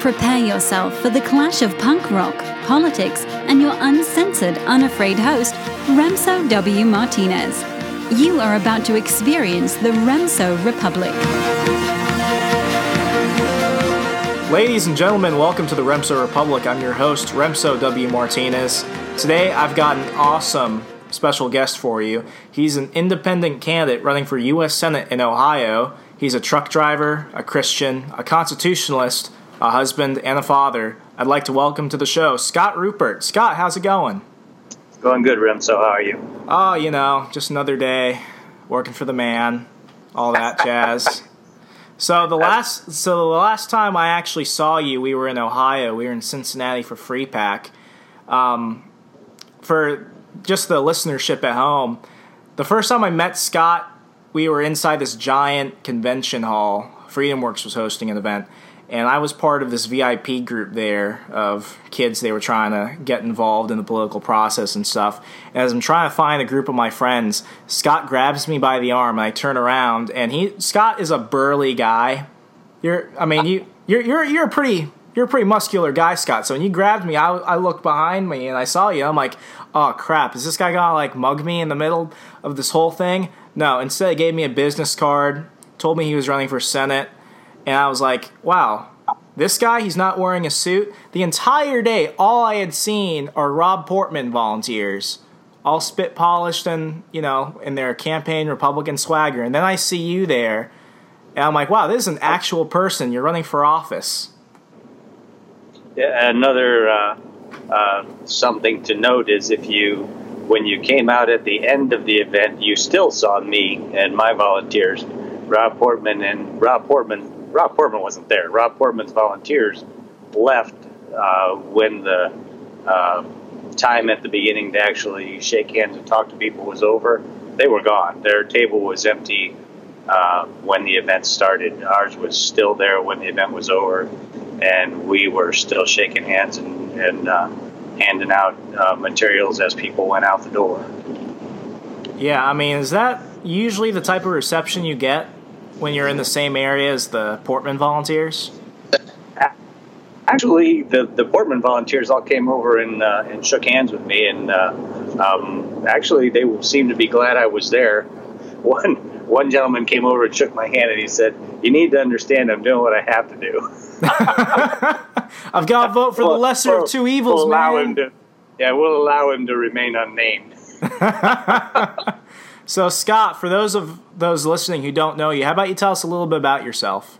Prepare yourself for the clash of punk rock, politics, and your uncensored, unafraid host, Remso W. Martinez. You are about to experience the Remso Republic. Ladies and gentlemen, welcome to the Remso Republic. I'm your host, Remso W. Martinez. Today I've got an awesome special guest for you. He's an independent candidate running for U.S. Senate in Ohio. He's a truck driver, a Christian, a constitutionalist, a husband, and a father. I'd like to welcome to the show Scott Rupert. Scott, how's it going? Going good, Remso, How are you? Oh, you know, just another day working for the man, all that jazz. So the last so the last time I actually saw you, we were in Ohio. We were in Cincinnati for FreePAC. Um, for just the listenership at home, the first time I met Scott, we were inside this giant convention hall. FreedomWorks was hosting an event, and I was part of this VIP group there of kids they were trying to get involved in the political process and stuff. And as I'm trying to find a group of my friends, Scott grabs me by the arm and I turn around and he Scott is a burly guy. You're I mean you you're you're you're a pretty you're a pretty muscular guy, Scott. So when you grabbed me, I, I looked behind me and I saw you. I'm like, oh crap, is this guy gonna like mug me in the middle of this whole thing? No, instead he gave me a business card, told me he was running for Senate, and I was like, wow, this guy, he's not wearing a suit. The entire day, all I had seen are Rob Portman volunteers, all spit polished and, you know, in their campaign Republican swagger. And then I see you there, and I'm like, wow, this is an actual person. You're running for office. Yeah, another uh, uh, something to note is if you, when you came out at the end of the event, you still saw me and my volunteers, Rob Portman and Rob Portman Rob Portman wasn't there. Rob Portman's volunteers left uh, when the uh, time at the beginning to actually shake hands and talk to people was over. They were gone. Their table was empty uh, when the event started. Ours was still there when the event was over, and we were still shaking hands and, and uh, handing out uh, materials as people went out the door. Yeah, I mean, is that usually the type of reception you get when you're in the same area as the Portman volunteers? Actually, the, the Portman volunteers all came over and, uh, and shook hands with me, and uh, um, actually, they seemed to be glad I was there. One one gentleman came over and shook my hand, and he said, "You need to understand, I'm doing what I have to do." I've got to vote for Well, the lesser we'll- of two evils, we'll allow him to, yeah, we'll allow him to remain unnamed. So, Scott, for those of those listening who don't know you, how about you tell us a little bit about yourself?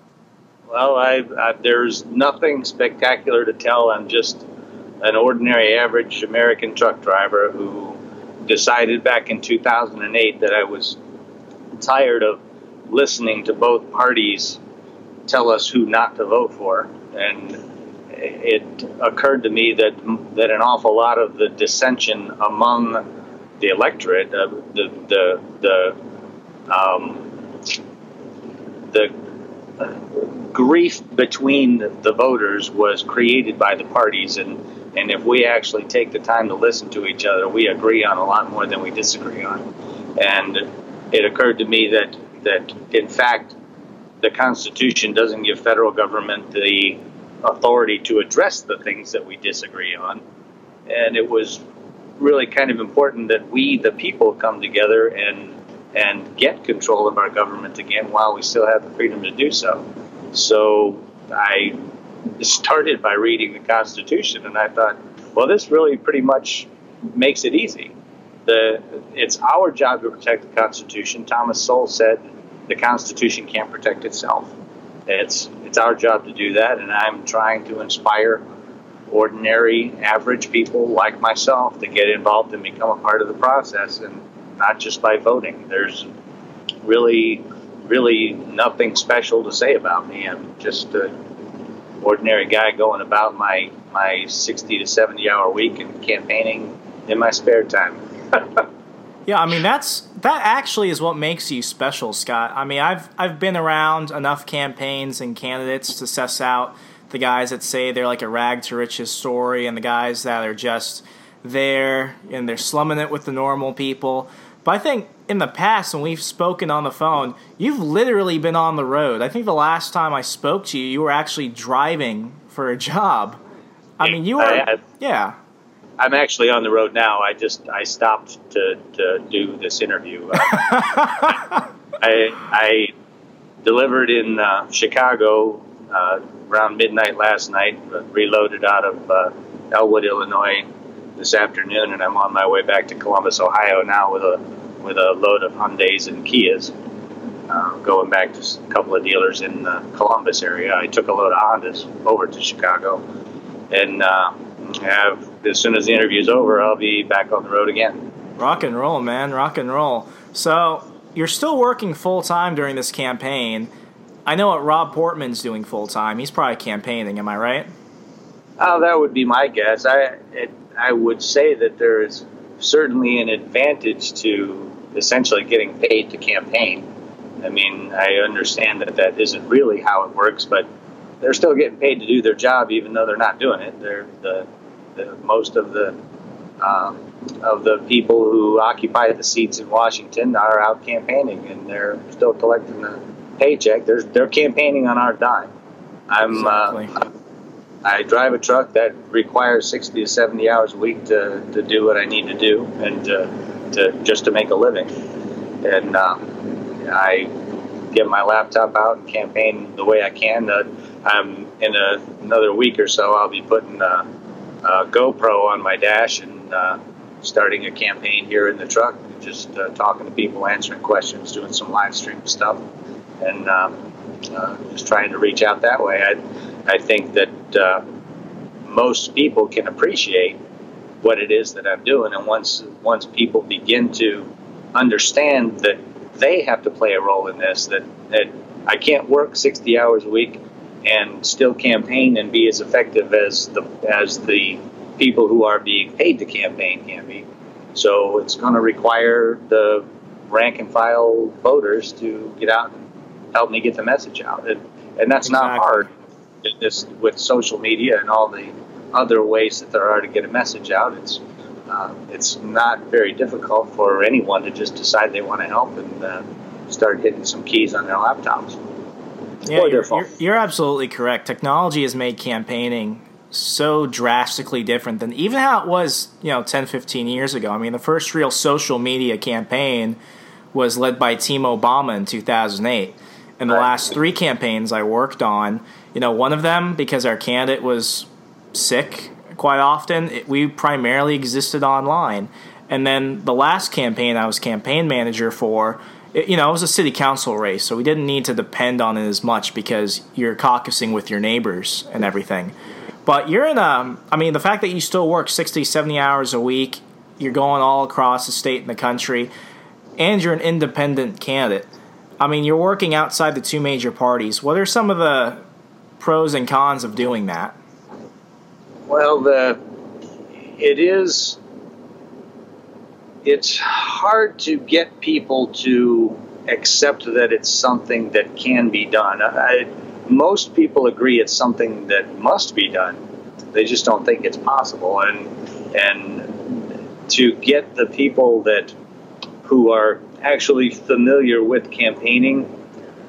Well, I, I, there's nothing spectacular to tell. I'm just an ordinary, average American truck driver who decided back in 2008 that I was tired of listening to both parties tell us who not to vote for, and it occurred to me that that an awful lot of the dissension among the electorate, uh, the the the um, the grief between the voters was created by the parties. And and if we actually take the time to listen to each other we agree on a lot more than we disagree on. And it occurred to me that that in fact the constitution doesn't give federal government the authority to address the things that we disagree on. And it was really kind of important that we the people come together and and get control of our government again while we still have the freedom to do so. So I started by reading the Constitution, and I thought, well, this really pretty much makes it easy. The it's our job to protect the Constitution. Thomas Sowell said the Constitution can't protect itself. It's it's our job to do that, and I'm trying to inspire ordinary, average people like myself to get involved and become a part of the process, and not just by voting. There's really, really nothing special to say about me. I'm just an ordinary guy going about my my 60 to 70 hour week and campaigning in my spare time. Yeah, I mean that's that actually is what makes you special, Scott. I mean, I've I've been around enough campaigns and candidates to suss out the guys that say they're like a rag to riches story and the guys that are just there and they're slumming it with the normal people. But I think in the past when we've spoken on the phone, you've literally been on the road. I think the last time I spoke to you, you were actually driving for a job. I mean, you were I- yeah. I'm actually on the road now. I just I stopped to, to do this interview. Uh, I I delivered in uh, Chicago uh, around midnight last night. Reloaded out of uh, Elwood, Illinois, this afternoon, and I'm on my way back to Columbus, Ohio now with a with a load of Hyundai's and Kias. Uh, going back to a couple of dealers in the Columbus area. I took a load of Hondas over to Chicago, and uh, have as soon as the interview's over, I'll be back on the road again. Rock and roll, man. Rock and roll. So you're still working full time during this campaign. I know what Rob Portman's doing full time. He's probably campaigning. Am I right? Oh, that would be my guess. I it, I would say that there is certainly an advantage to essentially getting paid to campaign. I mean, I understand that that isn't really how it works, but they're still getting paid to do their job, even though they're not doing it. They're the, the most of the um, of the people who occupy the seats in Washington are out campaigning, and they're still collecting the paycheck. They're they're campaigning on our dime. I'm uh, I drive a truck that requires 60 to 70 hours a week to, to do what I need to do and to, to just to make a living. And uh, I get my laptop out and campaign the way I can. Uh, I'm in a, another week or so. I'll be putting a, a GoPro on my dash and uh, starting a campaign here in the truck. Just uh, talking to people, answering questions, doing some live stream stuff, and uh, uh, just trying to reach out that way. I, I think that uh, most people can appreciate what it is that I'm doing, and once once people begin to understand that they have to play a role in this, that that I can't work 60 hours a week and still campaign and be as effective as the as the people who are being paid to campaign can be. So it's going to require the rank and file voters to get out help me get the message out, and and that's not hard. This with social media and all the other ways that there are to get a message out, it's uh, it's not very difficult for anyone to just decide they want to help and uh, start hitting some keys on their laptops. Yeah, you're, you're, you're absolutely correct. Technology has made campaigning so drastically different than even how it was, you know, 10, 15 years ago. I mean, the first real social media campaign was led by Team Obama in 2008. And the Right. last three campaigns I worked on, you know, one of them, because our candidate was sick quite often, it, we primarily existed online. And then the last campaign I was campaign manager for, it, you know, it was a city council race, so we didn't need to depend on it as much because you're caucusing with your neighbors and everything. But you're in a, I mean, the fact that you still work 60, 70 hours a week, you're going all across the state and the country, and you're an independent candidate. I mean, you're working outside the two major parties. What are some of the pros and cons of doing that? Well, the it is it's hard to get people to accept that it's something that can be done. I, most people agree it's something that must be done. They just don't think it's possible, and and to get the people that who are actually familiar with campaigning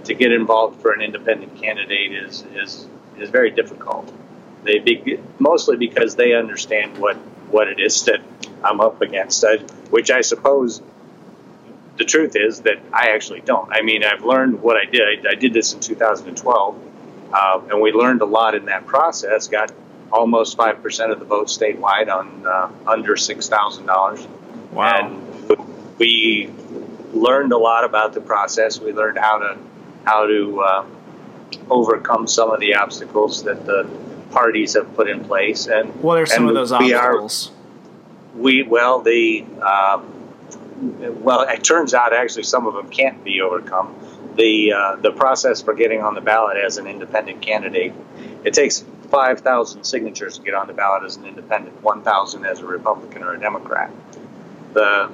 to get involved for an independent candidate is is is very difficult. They be, mostly because they understand what what it is that I'm up against, I, which I suppose the truth is that I actually don't. I mean, I've learned what I did. I, I did this in 2012, uh, and we learned a lot in that process. Got almost five percent of the vote statewide on uh, under six thousand dollars. Wow. And we learned a lot about the process. We learned how to how to uh, overcome some of the obstacles that the parties have put in place. And What are some of those we are- obstacles? we well the uh, well it turns out actually some of them can't be overcome. The uh, the process for getting on the ballot as an independent candidate it takes five thousand signatures to get on the ballot as an independent, one thousand as a Republican or a Democrat. The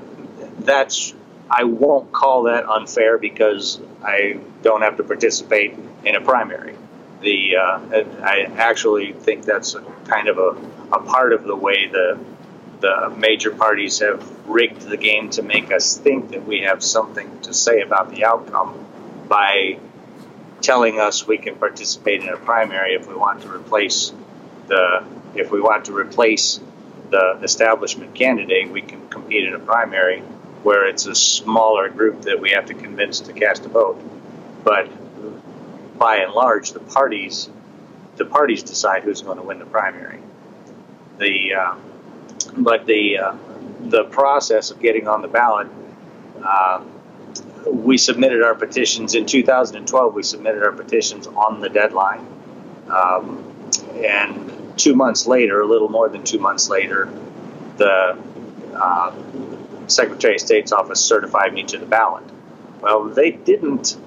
that's I won't call that unfair because I don't have to participate in a primary. The uh, I actually think that's kind of a, a part of the way the the major parties have rigged the game to make us think that we have something to say about the outcome by telling us we can participate in a primary if we want to replace the if we want to replace the establishment candidate, we can compete in a primary where it's a smaller group that we have to convince to cast a vote. But by and large, the parties the parties decide who's going to win the primary. The uh, but the uh, the process of getting on the ballot. Uh, we submitted our petitions in 2012. We submitted our petitions on the deadline, um, and two months later, a little more than two months later, the uh, Secretary of State's office certified me to the ballot. Well, they didn't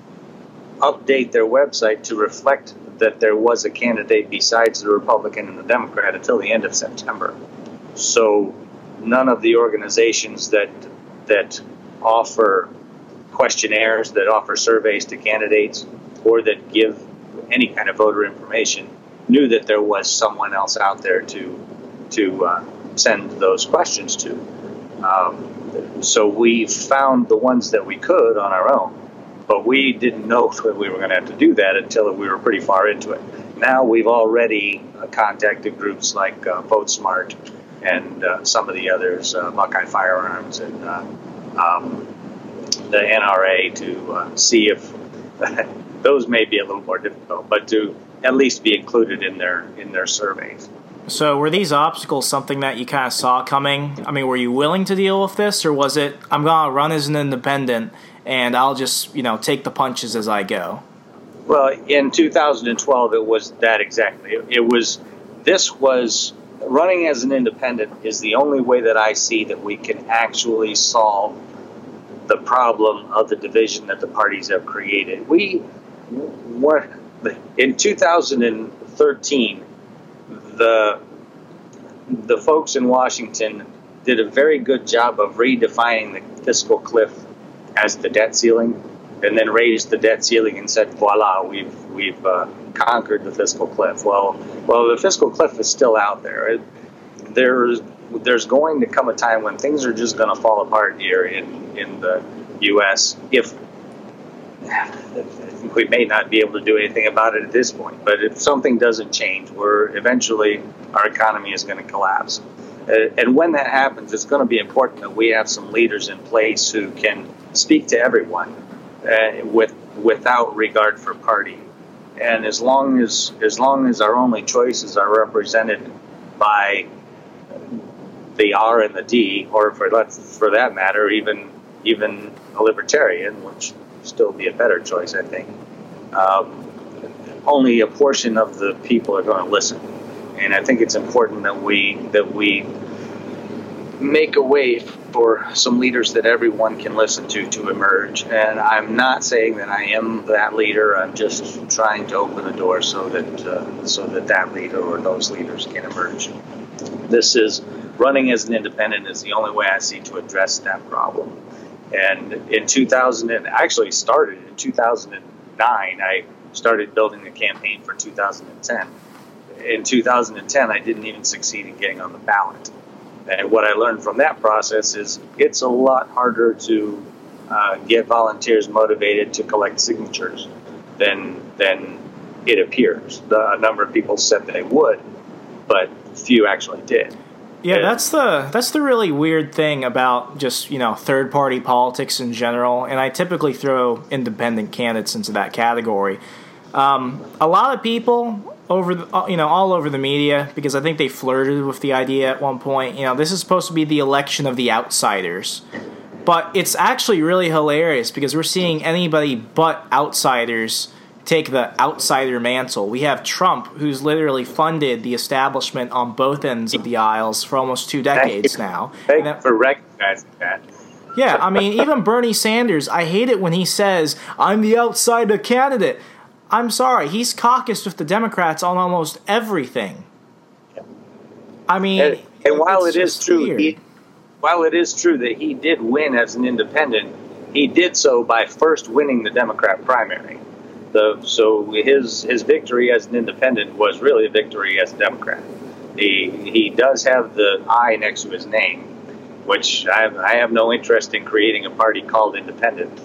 update their website to reflect that there was a candidate besides the Republican and the Democrat until the end of September. So none of the organizations that that offer questionnaires, that offer surveys to candidates, or that give any kind of voter information knew that there was someone else out there to to uh, send those questions to. Um, so we found the ones that we could on our own, but we didn't know that we were going to have to do that until we were pretty far into it. Now we've already uh, contacted groups like uh, VoteSmart and uh, some of the others, uh, Buckeye Firearms and uh, um, the NRA, to uh, see if those may be a little more difficult, but to at least be included in their in their surveys. So, were these obstacles something that you kind of saw coming? I mean, were you willing to deal with this, or was it, I'm to run as an independent and I'll just, you know, take the punches as I go? Well, in 2012, it was that exactly. It was, this was, running as an independent is the only way that I see that we can actually solve the problem of the division that the parties have created. We were, in 2013, the the folks in Washington did a very good job of redefining the fiscal cliff as the debt ceiling, and then raised the debt ceiling and said, "Voila, we've we've uh, conquered the fiscal cliff." Well, well, the fiscal cliff is still out there. It, there's there's going to come a time when things are just going to fall apart here in in the U.S. if we may not be able to do anything about it at this point. But if something doesn't change, we're eventually our economy is going to collapse. Uh, and when that happens, it's going to be important that we have some leaders in place who can speak to everyone uh, with without regard for party. And as long as as long as our only choices are represented by the R and the D, or for that for that matter, even even a libertarian, which still be a better choice, I think. Um, only a portion of the people are going to listen, and I think it's important that we that we make a way for some leaders that everyone can listen to to emerge. And I'm not saying that I am that leader. I'm just trying to open the door so that uh, so that that leader or those leaders can emerge. This is running as an independent is the only way I see to address that problem. And in 2000, and actually started in 2009, I started building the campaign for 2010. In 2010, I didn't even succeed in getting on the ballot. And what I learned from that process is it's a lot harder to uh, get volunteers motivated to collect signatures than than it appears. The, a number of people said they would, but few actually did. Yeah, that's the that's the really weird thing about just you know third party politics in general, and I typically throw independent candidates into that category. Um, a lot of people over the, uh, you know all over the media because I think they flirted with the idea at one point. You know, this is supposed to be the election of the outsiders, but it's actually really hilarious because we're seeing anybody but outsiders take the outsider mantle. We have Trump, who's literally funded the establishment on both ends of the aisles for almost two decades Thank now. Thank you for recognizing that. Yeah, I mean, even Bernie Sanders, I hate it when he says, I'm the outsider candidate. I'm sorry, he's caucused with the Democrats on almost everything. I mean, and, and while it is true, he, while it is true that he did win as an independent, he did so by first winning the Democrat primary. The, so his his victory as an independent was really a victory as a Democrat. He he does have the I next to his name, which I have, I have no interest in creating a party called Independent.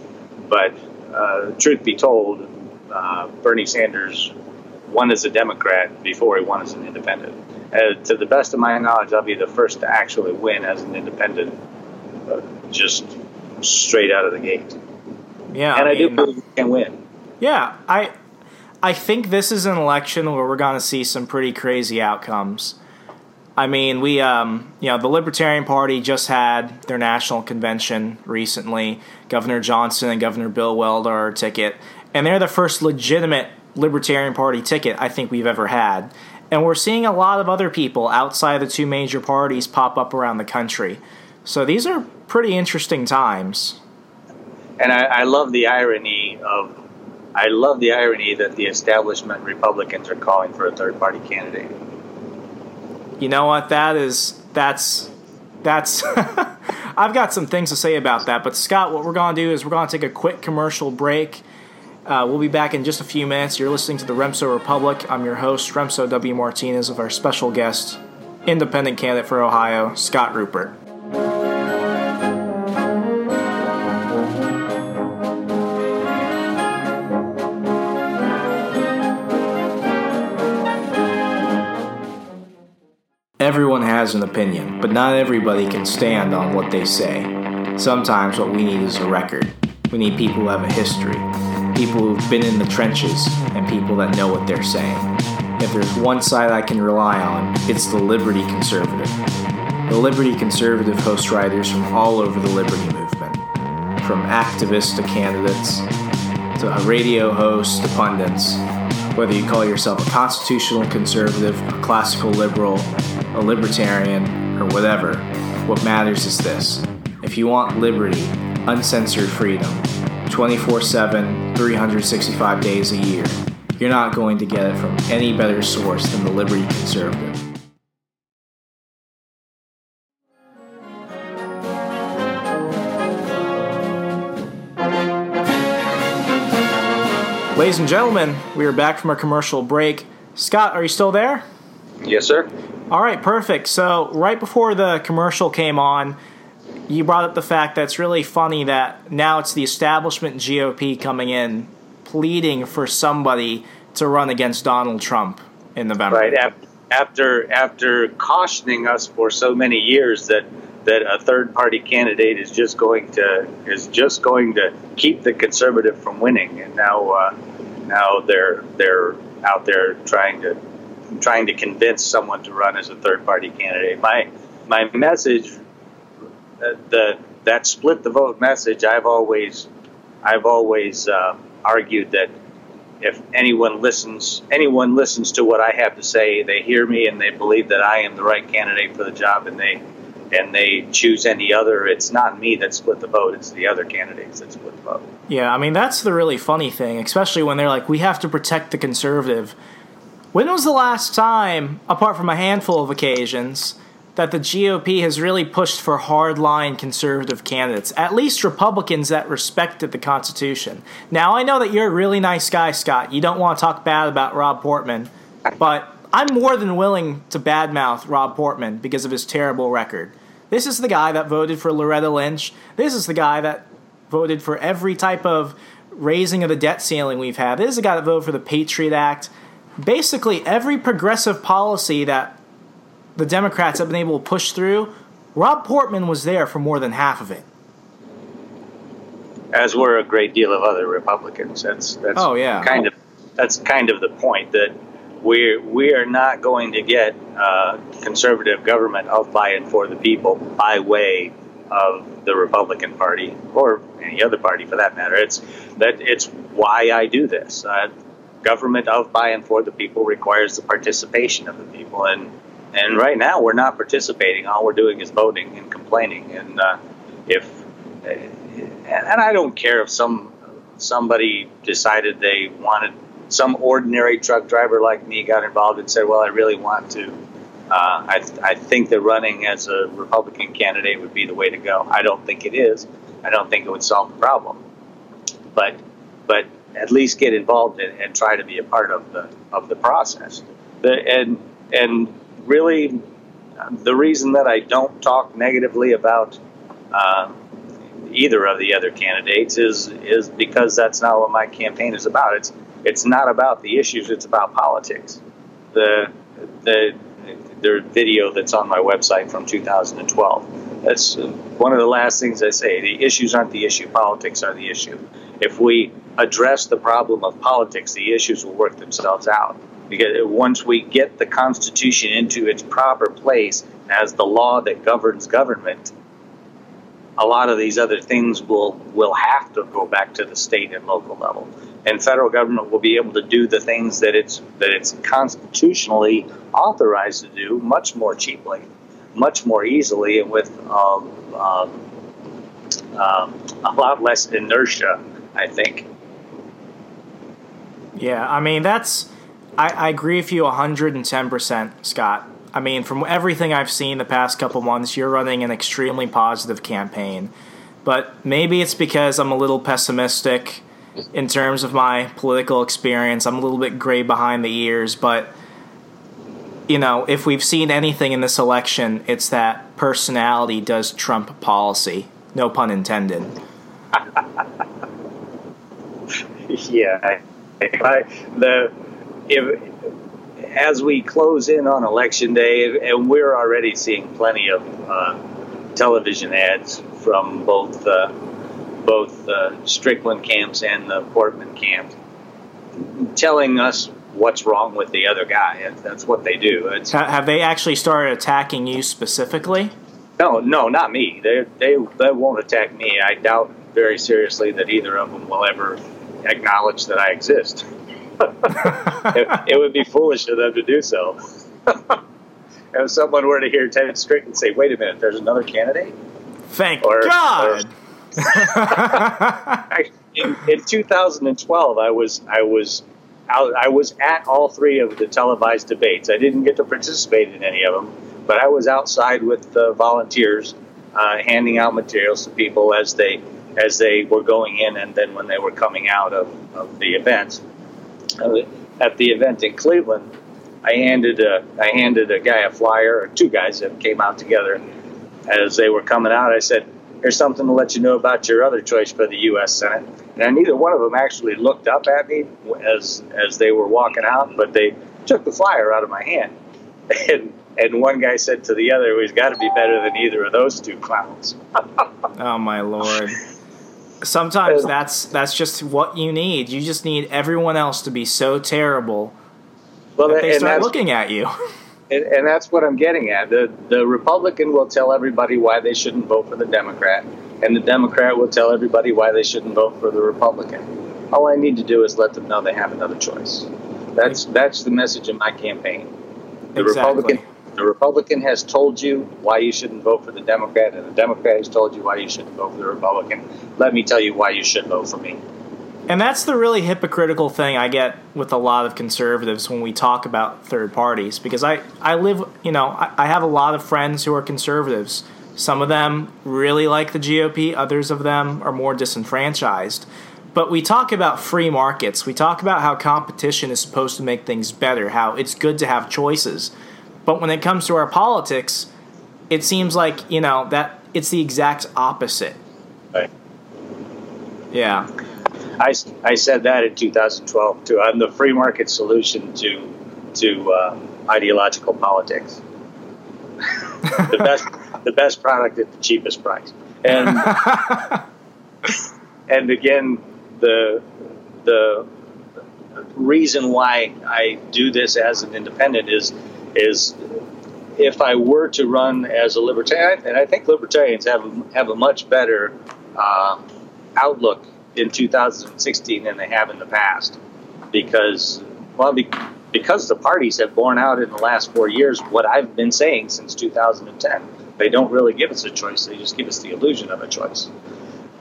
But uh, truth be told, uh, Bernie Sanders won as a Democrat before he won as an independent. Uh, to the best of my knowledge, I'll be the first to actually win as an independent, uh, just straight out of the gate. Yeah, and I, I do believe we can win. Yeah, I I think this is an election where we're going to see some pretty crazy outcomes. I mean, we um, you know, the Libertarian Party just had their national convention recently. Governor Johnson and Governor Bill Weld are our ticket, and they're the first legitimate Libertarian Party ticket I think we've ever had. And we're seeing a lot of other people outside the two major parties pop up around the country. So these are pretty interesting times. And I, I love the irony of I love the irony that the establishment Republicans are calling for a third party candidate. You know what? That is that's that's I've got some things to say about that. But Scott, what we're going to do is we're going to take a quick commercial break. Uh, we'll be back in just a few minutes. You're listening to the Remso Republic. I'm your host, Remso W. Martinez, with our special guest, independent candidate for Ohio, Scott Rupert. Has an opinion, but not everybody can stand on what they say. Sometimes what we need is a record. We need people who have a history, people who've been in the trenches, and people that know what they're saying. If there's one side I can rely on, it's the Liberty Conservative. The Liberty Conservative host writers from all over the Liberty movement, from activists to candidates, to radio hosts to pundits. Whether you call yourself a constitutional conservative, a classical liberal, a libertarian, or whatever, what matters is this. If you want liberty, uncensored freedom, 24 7, 365 days a year, you're not going to get it from any better source than the Liberty Conservative. Ladies and gentlemen, we are back from our commercial break. Scott, are you still there? Yes, sir. All right, perfect. So, right before the commercial came on, you brought up the fact that it's really funny that now it's the establishment GOP coming in pleading for somebody to run against Donald Trump in November. Right after after cautioning us for so many years that that a third party candidate is just going to is just going to keep the conservative from winning, and now uh, now they're they're out there trying to trying to convince someone to run as a third party candidate. My my message, uh, the that split the vote message, I've always I've always uh, argued that if anyone listens anyone listens to what I have to say, they hear me and they believe that I am the right candidate for the job, and they and they choose any other. It's not me that split the vote; it's the other candidates that split the vote. Yeah, I mean that's the really funny thing, especially when they're like, "We have to protect the conservative." When was the last time, apart from a handful of occasions, that the GOP has really pushed for hardline conservative candidates, at least Republicans that respected the Constitution? Now, I know that you're a really nice guy, Scott. You don't want to talk bad about Rob Portman, but I'm more than willing to badmouth Rob Portman because of his terrible record. This is the guy that voted for Loretta Lynch. This is the guy that voted for every type of raising of the debt ceiling we've had. This is the guy that voted for the Patriot Act basically every progressive policy that the Democrats have been able to push through, Rob Portman was there for more than half of it. As were a great deal of other Republicans. That's that's oh yeah. kind of that's kind of the point that we we are not going to get uh, conservative government of by and for the people by way of the Republican Party or any other party for that matter. It's that it's why I do this. Uh, government of, by, and for the people requires the participation of the people. And and right now we're not participating. All we're doing is voting and complaining. And uh, if and I don't care if some somebody decided they wanted some ordinary truck driver like me got involved and said, "Well, I really want to." Uh, I, I think that running as a Republican candidate would be the way to go. I don't think it is. I don't think it would solve the problem. But but at least get involved in, and try to be a part of the of the process. The, and and really, the reason that I don't talk negatively about uh, either of the other candidates is is because that's not what my campaign is about. It's it's not about the issues; it's about politics. The the their video that's on my website from 2012. That's one of the last things I say. The issues aren't the issue; politics are the issue. If we address the problem of politics, the issues will work themselves out. Because once we get the Constitution into its proper place as the law that governs government, a lot of these other things will will have to go back to the state and local level, and federal government will be able to do the things that it's that it's constitutionally authorized to do much more cheaply, much more easily, and with um, um, um, a lot less inertia. I think. Yeah, I mean that's. I, I agree with you 110%, Scott. I mean, from everything I've seen the past couple months, you're running an extremely positive campaign. But maybe it's because I'm a little pessimistic in terms of my political experience. I'm a little bit gray behind the ears, but you know, if we've seen anything in this election, it's that personality does trump policy. No pun intended. yeah, I, I, the if as we close in on election day, and we're already seeing plenty of uh, television ads from both uh, both uh, Strickland camps and the Portman camps, telling us what's wrong with the other guy. That's what they do. It's, have they actually started attacking you specifically? No, no, not me. They they they won't attack me. I doubt very seriously that either of them will ever acknowledge that I exist. it, it, would be foolish of them to do so. if someone were to hear Ted Strickland say, "Wait a minute, there's another candidate," thank or, God. Or, in, in 2012, I was I was out, I was at all three of the televised debates. I didn't get to participate in any of them, but I was outside with the volunteers, uh, handing out materials to people as they as they were going in, and then when they were coming out of, of the events uh, at the event in Cleveland, I handed a I handed a guy a flyer, or two guys that came out together. As they were coming out, I said, "Here's something to let you know about your other choice for the U.S. Senate." And neither one of them actually looked up at me as as they were walking out, but they took the flyer out of my hand. And and one guy said to the other, "He's got to be better than either of those two clowns." oh my lord! sometimes that's that's just what you need. You just need everyone else to be so terrible well, that they start looking at you. And, and, that's what I'm getting at. The the Republican will tell everybody why they shouldn't vote for the Democrat, and the Democrat will tell everybody why they shouldn't vote for the Republican. All I need to do is let them know they have another choice. That's that's the message of my campaign. The exactly. Republican the Republican has told you why you shouldn't vote for the Democrat, and the Democrat has told you why you shouldn't vote for the Republican. Let me tell you why you should vote for me. And that's the really hypocritical thing I get with a lot of conservatives when we talk about third parties. Because I, I live, you know, I, I have a lot of friends who are conservatives. Some of them really like the GOP, others of them are more disenfranchised. But we talk about free markets. We talk about how competition is supposed to make things better, how it's good to have choices. But when it comes to our politics, it seems like, you know, that it's the exact opposite. Right. Yeah. I, I said that in 2012 too. I'm the free market solution to to uh, ideological politics. the best the best product at the cheapest price. And and again the the reason why I do this as an independent is is if I were to run as a libertarian, and I think libertarians have have a much better uh, outlook in 2016 than they have in the past, because well, because the parties have borne out in the last four years what I've been saying since 2010. They don't really give us a choice; they just give us the illusion of a choice.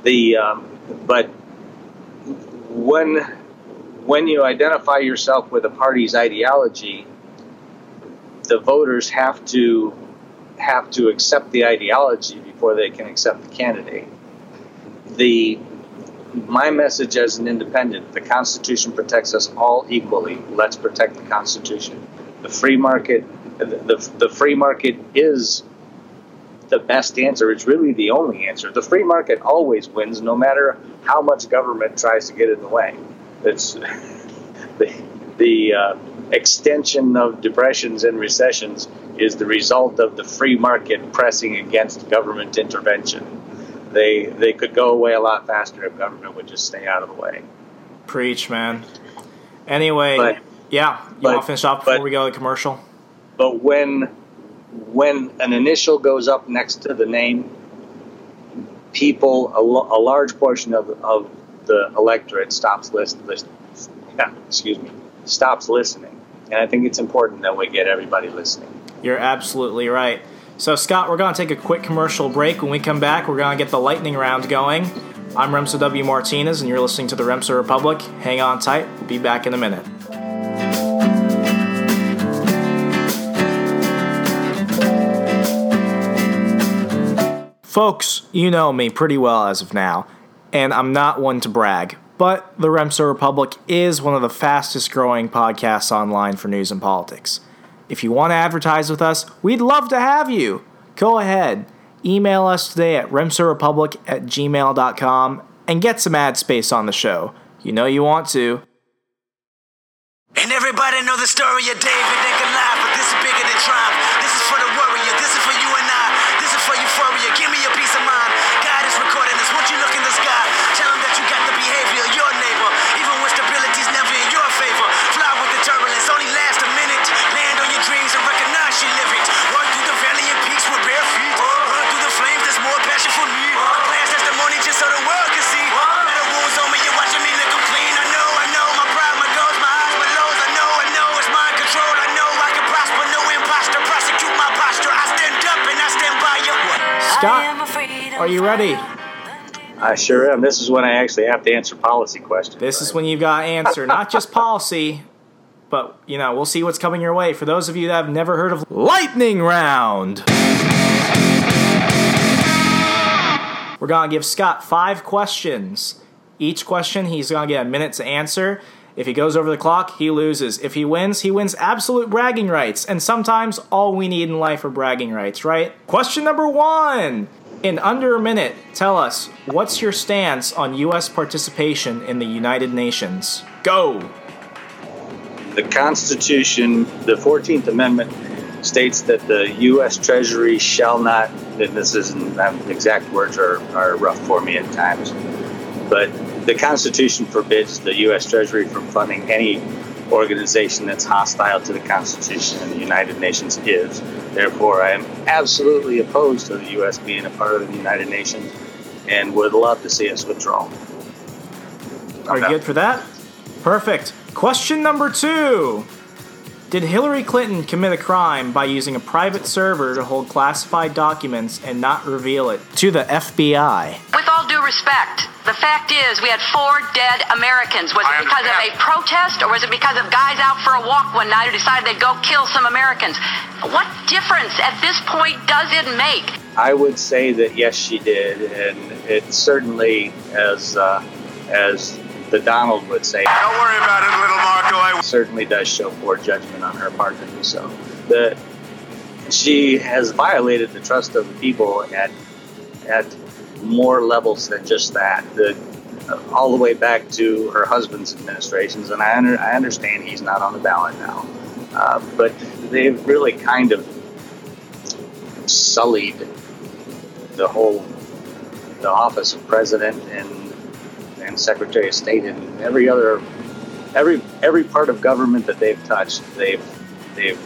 The um, but when when you identify yourself with a party's ideology the voters have to have to accept the ideology before they can accept the candidate. The my message as an independent, the Constitution protects us all equally. Let's protect the Constitution. The free market, the, the, the free market is the best answer. It's really the only answer. The free market always wins, no matter how much government tries to get in the way. It's the, the uh, extension of depressions and recessions is the result of the free market pressing against government intervention. They they could go away a lot faster if government would just stay out of the way. Preach, man. Anyway, But- yeah, you but- want to finish up before but- we go to commercial? But when when an initial goes up next to the name, people a, a large portion of, of the electorate stops list, list yeah, excuse me stops listening, and I think it's important that we get everybody listening. You're absolutely right. So, Scott, we're going to take a quick commercial break. When we come back, we're going to get the lightning round going. I'm Remso W. Martinez, and you're listening to the Remso Republic. Hang on tight. We'll be back in a minute. Folks, you know me pretty well as of now, and I'm not one to brag, but the Remso Republic is one of the fastest growing podcasts online for news and politics. If you want to advertise with us, we'd love to have you. Go ahead, email us today at remsorepublic at gmail.com and get some ad space on the show. You know you want to. And everybody know the story of David and Goliath, but this is bigger than. This is for the warrior. This is for you and I. This is for euphoria. Give me a peace of are you ready? I sure am. This is when I actually have to answer policy questions. This is when you've got to answer not just policy, but you know, we'll see what's coming your way. For those of you that have never heard of Lightning Round, we're gonna give Scott five questions. Each question, he's gonna get a minute to answer. If he goes over the clock, he loses. If he wins, he wins absolute bragging rights. And sometimes all we need in life are bragging rights, right? Question number one. In under a minute, tell us what's your stance on U.S. participation in the United Nations? Go! the Constitution, the 14th Amendment, states that the U.S. Treasury shall not, and this isn't, um, exact words are, are rough for me at times, but the Constitution forbids the U.S. Treasury from funding any organization that's hostile to the Constitution, and the United Nations is. Therefore, I am absolutely opposed to the U.S. being a part of the United Nations and would love to see us withdraw. Are you good for that? Perfect. Question number two. Did Hillary Clinton commit a crime by using a private server to hold classified documents and not reveal it to the FBI? With all due respect, the fact is we had four dead Americans. Was it because of a protest or was it because of guys out for a walk one night who decided they'd go kill some Americans? What difference at this point does it make? I would say that yes, she did, and it certainly, as uh, as the Donald would say, Don't worry about it, little Marco. I certainly does show poor judgment on her part to do so. The she has violated the trust of the people at at more levels than just that. The all the way back to her husband's administrations, and I, under, I understand he's not on the ballot now, uh, but they've really kind of sullied the whole the office of president and and secretary of state and every other every every part of government that they've touched they've they've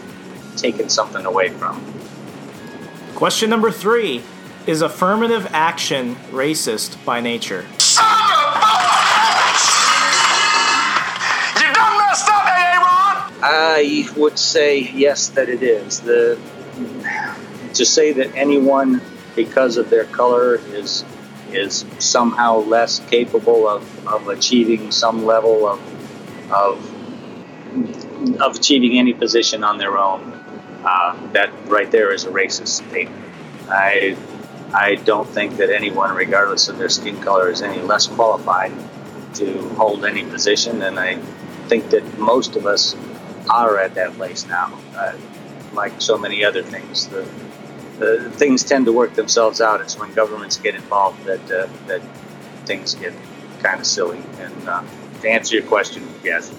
taken something away from Question number three. Is affirmative action racist by nature? You done messed up, AA i would say yes that it is the to say that anyone because of their color is is somehow less capable of, of achieving some level of of of achieving any position on their own uh, that right there is a racist statement i i don't think that anyone regardless of their skin color is any less qualified to hold any position and i think that most of us are at that place now. Uh, like so many other things, the, the things tend to work themselves out. It's when governments get involved that uh, that things get kind of silly. And uh, to answer your question, yes.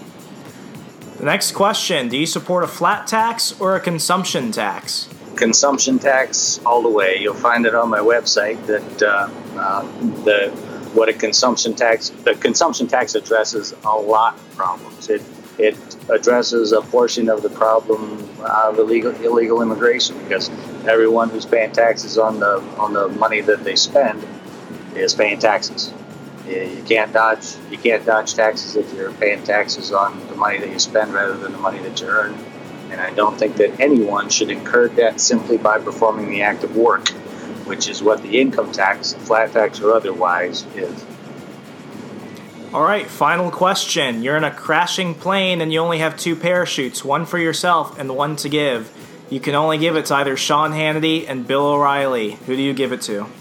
The next question Do you support a flat tax or a consumption tax? Consumption tax all the way. You'll find it on my website that uh, uh, the what a consumption tax the consumption tax addresses a lot of problems. It it addresses a portion of the problem of illegal illegal immigration because everyone who's paying taxes on the on the money that they spend is paying taxes. You can't dodge you can't dodge taxes if you're paying taxes on the money that you spend rather than the money that you earn. And I don't think that anyone should incur debt simply by performing the act of work, which is what the income tax, flat tax or otherwise, is. All right, final question. You're in a crashing plane and you only have two parachutes, one for yourself and one to give. You can only give it to either Sean Hannity and Bill O'Reilly. Who do you give it to?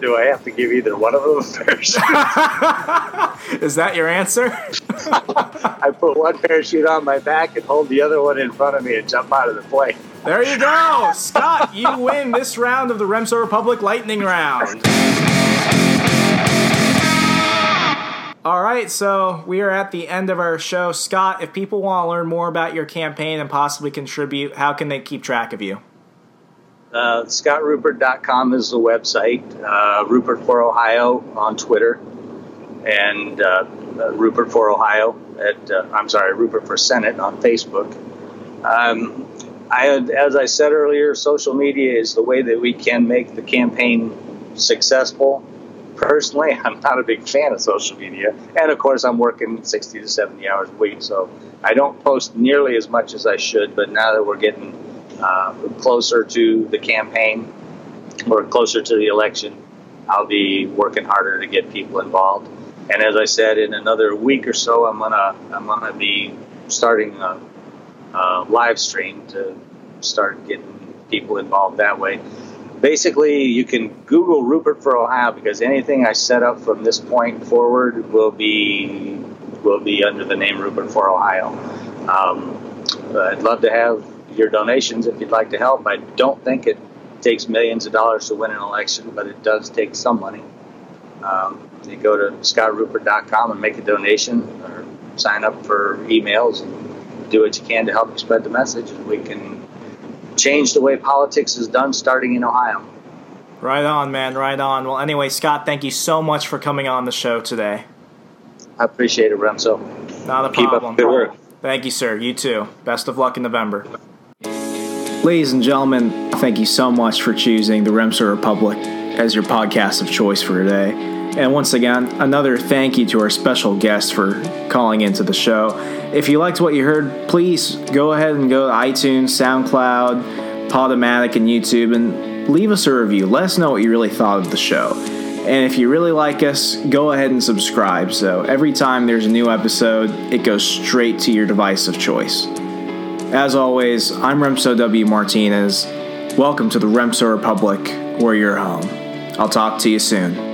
Do I have to give either one of them first? Is that your answer? I put one parachute on my back and hold the other one in front of me and jump out of the plane. There you go. Scott, you win this round of the Remso Republic Lightning Round. All right, so we are at the end of our show. Scott, if people want to learn more about your campaign and possibly contribute, how can they keep track of you? Uh, ScottRupert.com is the website. Uh, Rupert for Ohio on Twitter, and uh, uh, Rupert for Ohio at uh, I'm sorry, Rupert for Senate on Facebook. Um, I, as I said earlier, social media is the way that we can make the campaign successful. Personally, I'm not a big fan of social media, and of course, I'm working 60 to 70 hours a week, so I don't post nearly as much as I should. But now that we're getting uh, closer to the campaign or closer to the election, I'll be working harder to get people involved. And as I said, in another week or so, I'm gonna I'm gonna be starting a, a live stream to start getting people involved that way. Basically, you can Google Rupert for Ohio because anything I set up from this point forward will be will be under the name Rupert for Ohio. Um, I'd love to have your donations if you'd like to help. I don't think it takes millions of dollars to win an election, but it does take some money. Um, you go to scottrupert.com and make a donation or sign up for emails and do what you can to help spread the message, and we can change the way politics is done starting in Ohio. Right on, man, right on. Well, anyway, Scott, thank you so much for coming on the show today. I appreciate it, Remso. Not a Keep problem. up the good work. Thank you, sir. You too. Best of luck in November. Ladies and gentlemen, thank you so much for choosing the Remso Republic as your podcast of choice for today. And once again, another thank you to our special guest for calling into the show. If you liked what you heard, please go ahead and go to iTunes, SoundCloud, Podomatic, and YouTube and leave us a review. Let us know what you really thought of the show. And if you really like us, go ahead and subscribe. So every time there's a new episode, it goes straight to your device of choice. As always, I'm Remso W. Martinez. Welcome to the Remso Republic, where you're home. I'll talk to you soon.